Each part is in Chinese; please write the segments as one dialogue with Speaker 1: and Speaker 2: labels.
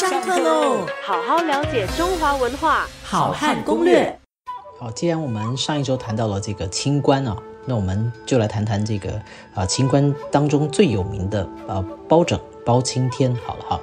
Speaker 1: 上课喽！
Speaker 2: 好好了解中华文化，
Speaker 1: 好汉攻略。
Speaker 3: 好，既然我们上一周谈到了这个清官啊，那我们就来谈谈这个啊清官当中最有名的啊包拯包青天。好了哈，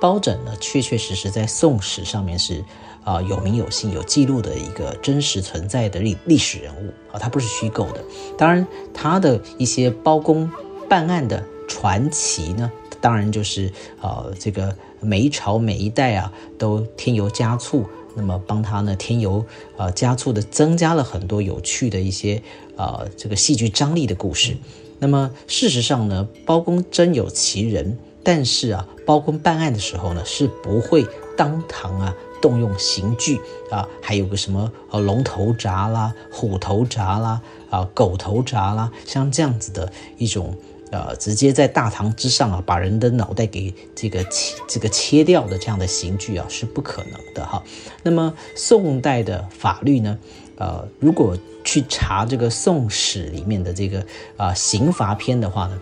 Speaker 3: 包拯呢，确确实实在宋史上面是啊有名有姓、有记录的一个真实存在的历历史人物啊，他不是虚构的。当然，他的一些包公办案的传奇呢，当然就是呃这个每一朝每一代啊都添油加醋。那么帮他呢添油，呃加醋的增加了很多有趣的一些呃这个戏剧张力的故事。那么事实上呢，包公真有其人，但是啊，包公办案的时候呢是不会当堂啊动用刑具啊，还有个什么呃龙头铡啦、虎头铡啦、啊狗头铡啦，像这样子的一种。呃，直接在大堂之上啊，把人的脑袋给这个切这个切掉的这样的刑具啊，是不可能的哈。那么宋代的法律呢，呃，如果去查这个《宋史》里面的这个啊刑罚篇的话呢，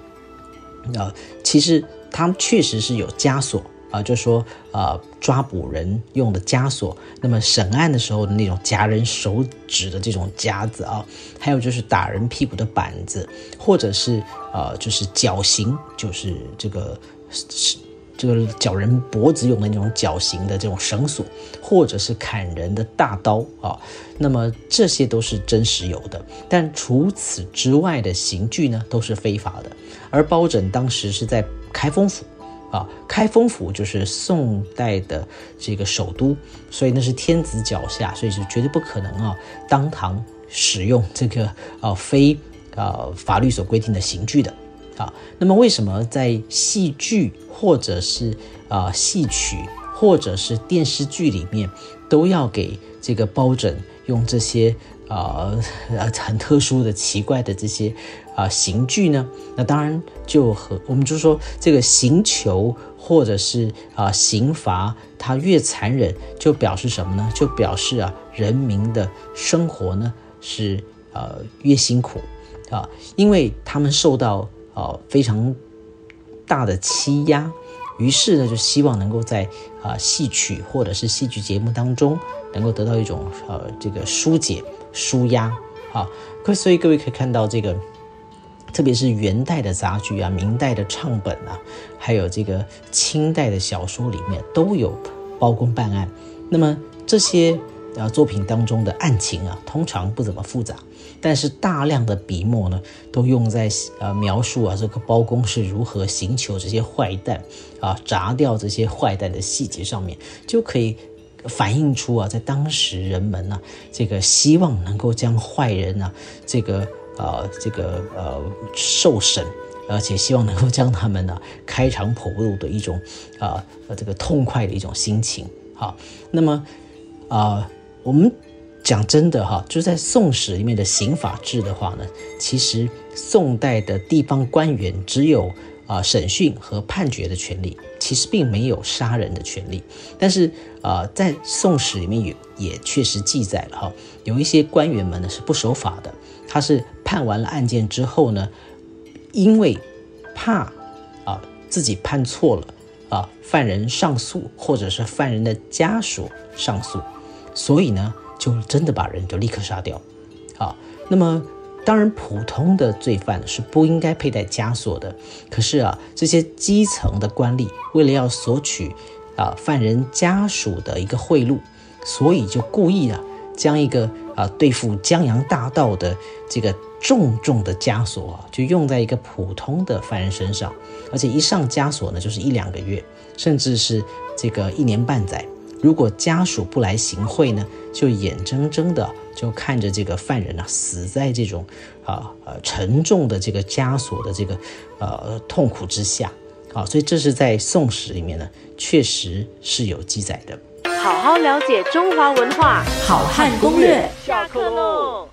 Speaker 3: 呃，其实它确实是有枷锁。啊，就说啊，抓捕人用的枷锁，那么审案的时候的那种夹人手指的这种夹子啊，还有就是打人屁股的板子，或者是呃，就是绞刑，就是这个是这个绞人脖子用的那种绞刑的这种绳索，或者是砍人的大刀啊，那么这些都是真实有的，但除此之外的刑具呢，都是非法的。而包拯当时是在开封府。啊，开封府就是宋代的这个首都，所以那是天子脚下，所以是绝对不可能啊，当堂使用这个啊非啊法律所规定的刑具的啊。那么为什么在戏剧或者是啊戏曲或者是电视剧里面都要给这个包拯用这些？啊，很特殊的、奇怪的这些啊刑具呢，那当然就和我们就说这个刑求或者是啊刑罚，它越残忍，就表示什么呢？就表示啊人民的生活呢是呃越辛苦啊，因为他们受到啊非常大的欺压，于是呢就希望能够在啊戏曲或者是戏剧节目当中能够得到一种呃这个疏解。舒压，啊，可所以各位可以看到这个，特别是元代的杂剧啊，明代的唱本啊，还有这个清代的小说里面都有包公办案。那么这些啊作品当中的案情啊，通常不怎么复杂，但是大量的笔墨呢，都用在呃描述啊这个包公是如何刑求这些坏蛋啊，铡掉这些坏蛋的细节上面，就可以。反映出啊，在当时人们呢，这个希望能够将坏人呢，这个呃，这个呃受审，而且希望能够将他们呢开肠破肚的一种啊这个痛快的一种心情。好，那么啊，我们讲真的哈，就在《宋史》里面的刑法制的话呢，其实宋代的地方官员只有。啊，审讯和判决的权利其实并没有杀人的权利，但是啊，在《宋史》里面也也确实记载了哈，有一些官员们呢是不守法的，他是判完了案件之后呢，因为怕啊自己判错了啊，犯人上诉或者是犯人的家属上诉，所以呢就真的把人就立刻杀掉，啊，那么。当然，普通的罪犯是不应该佩戴枷锁的。可是啊，这些基层的官吏为了要索取啊犯人家属的一个贿赂，所以就故意啊将一个啊对付江洋大盗的这个重重的枷锁啊，就用在一个普通的犯人身上，而且一上枷锁呢，就是一两个月，甚至是这个一年半载。如果家属不来行贿呢，就眼睁睁的就看着这个犯人呢死在这种啊呃沉重的这个枷锁的这个呃痛苦之下，啊，所以这是在《宋史》里面呢确实是有记载的。
Speaker 2: 好好了解中华文化，
Speaker 1: 好汉攻略，
Speaker 2: 下课喽。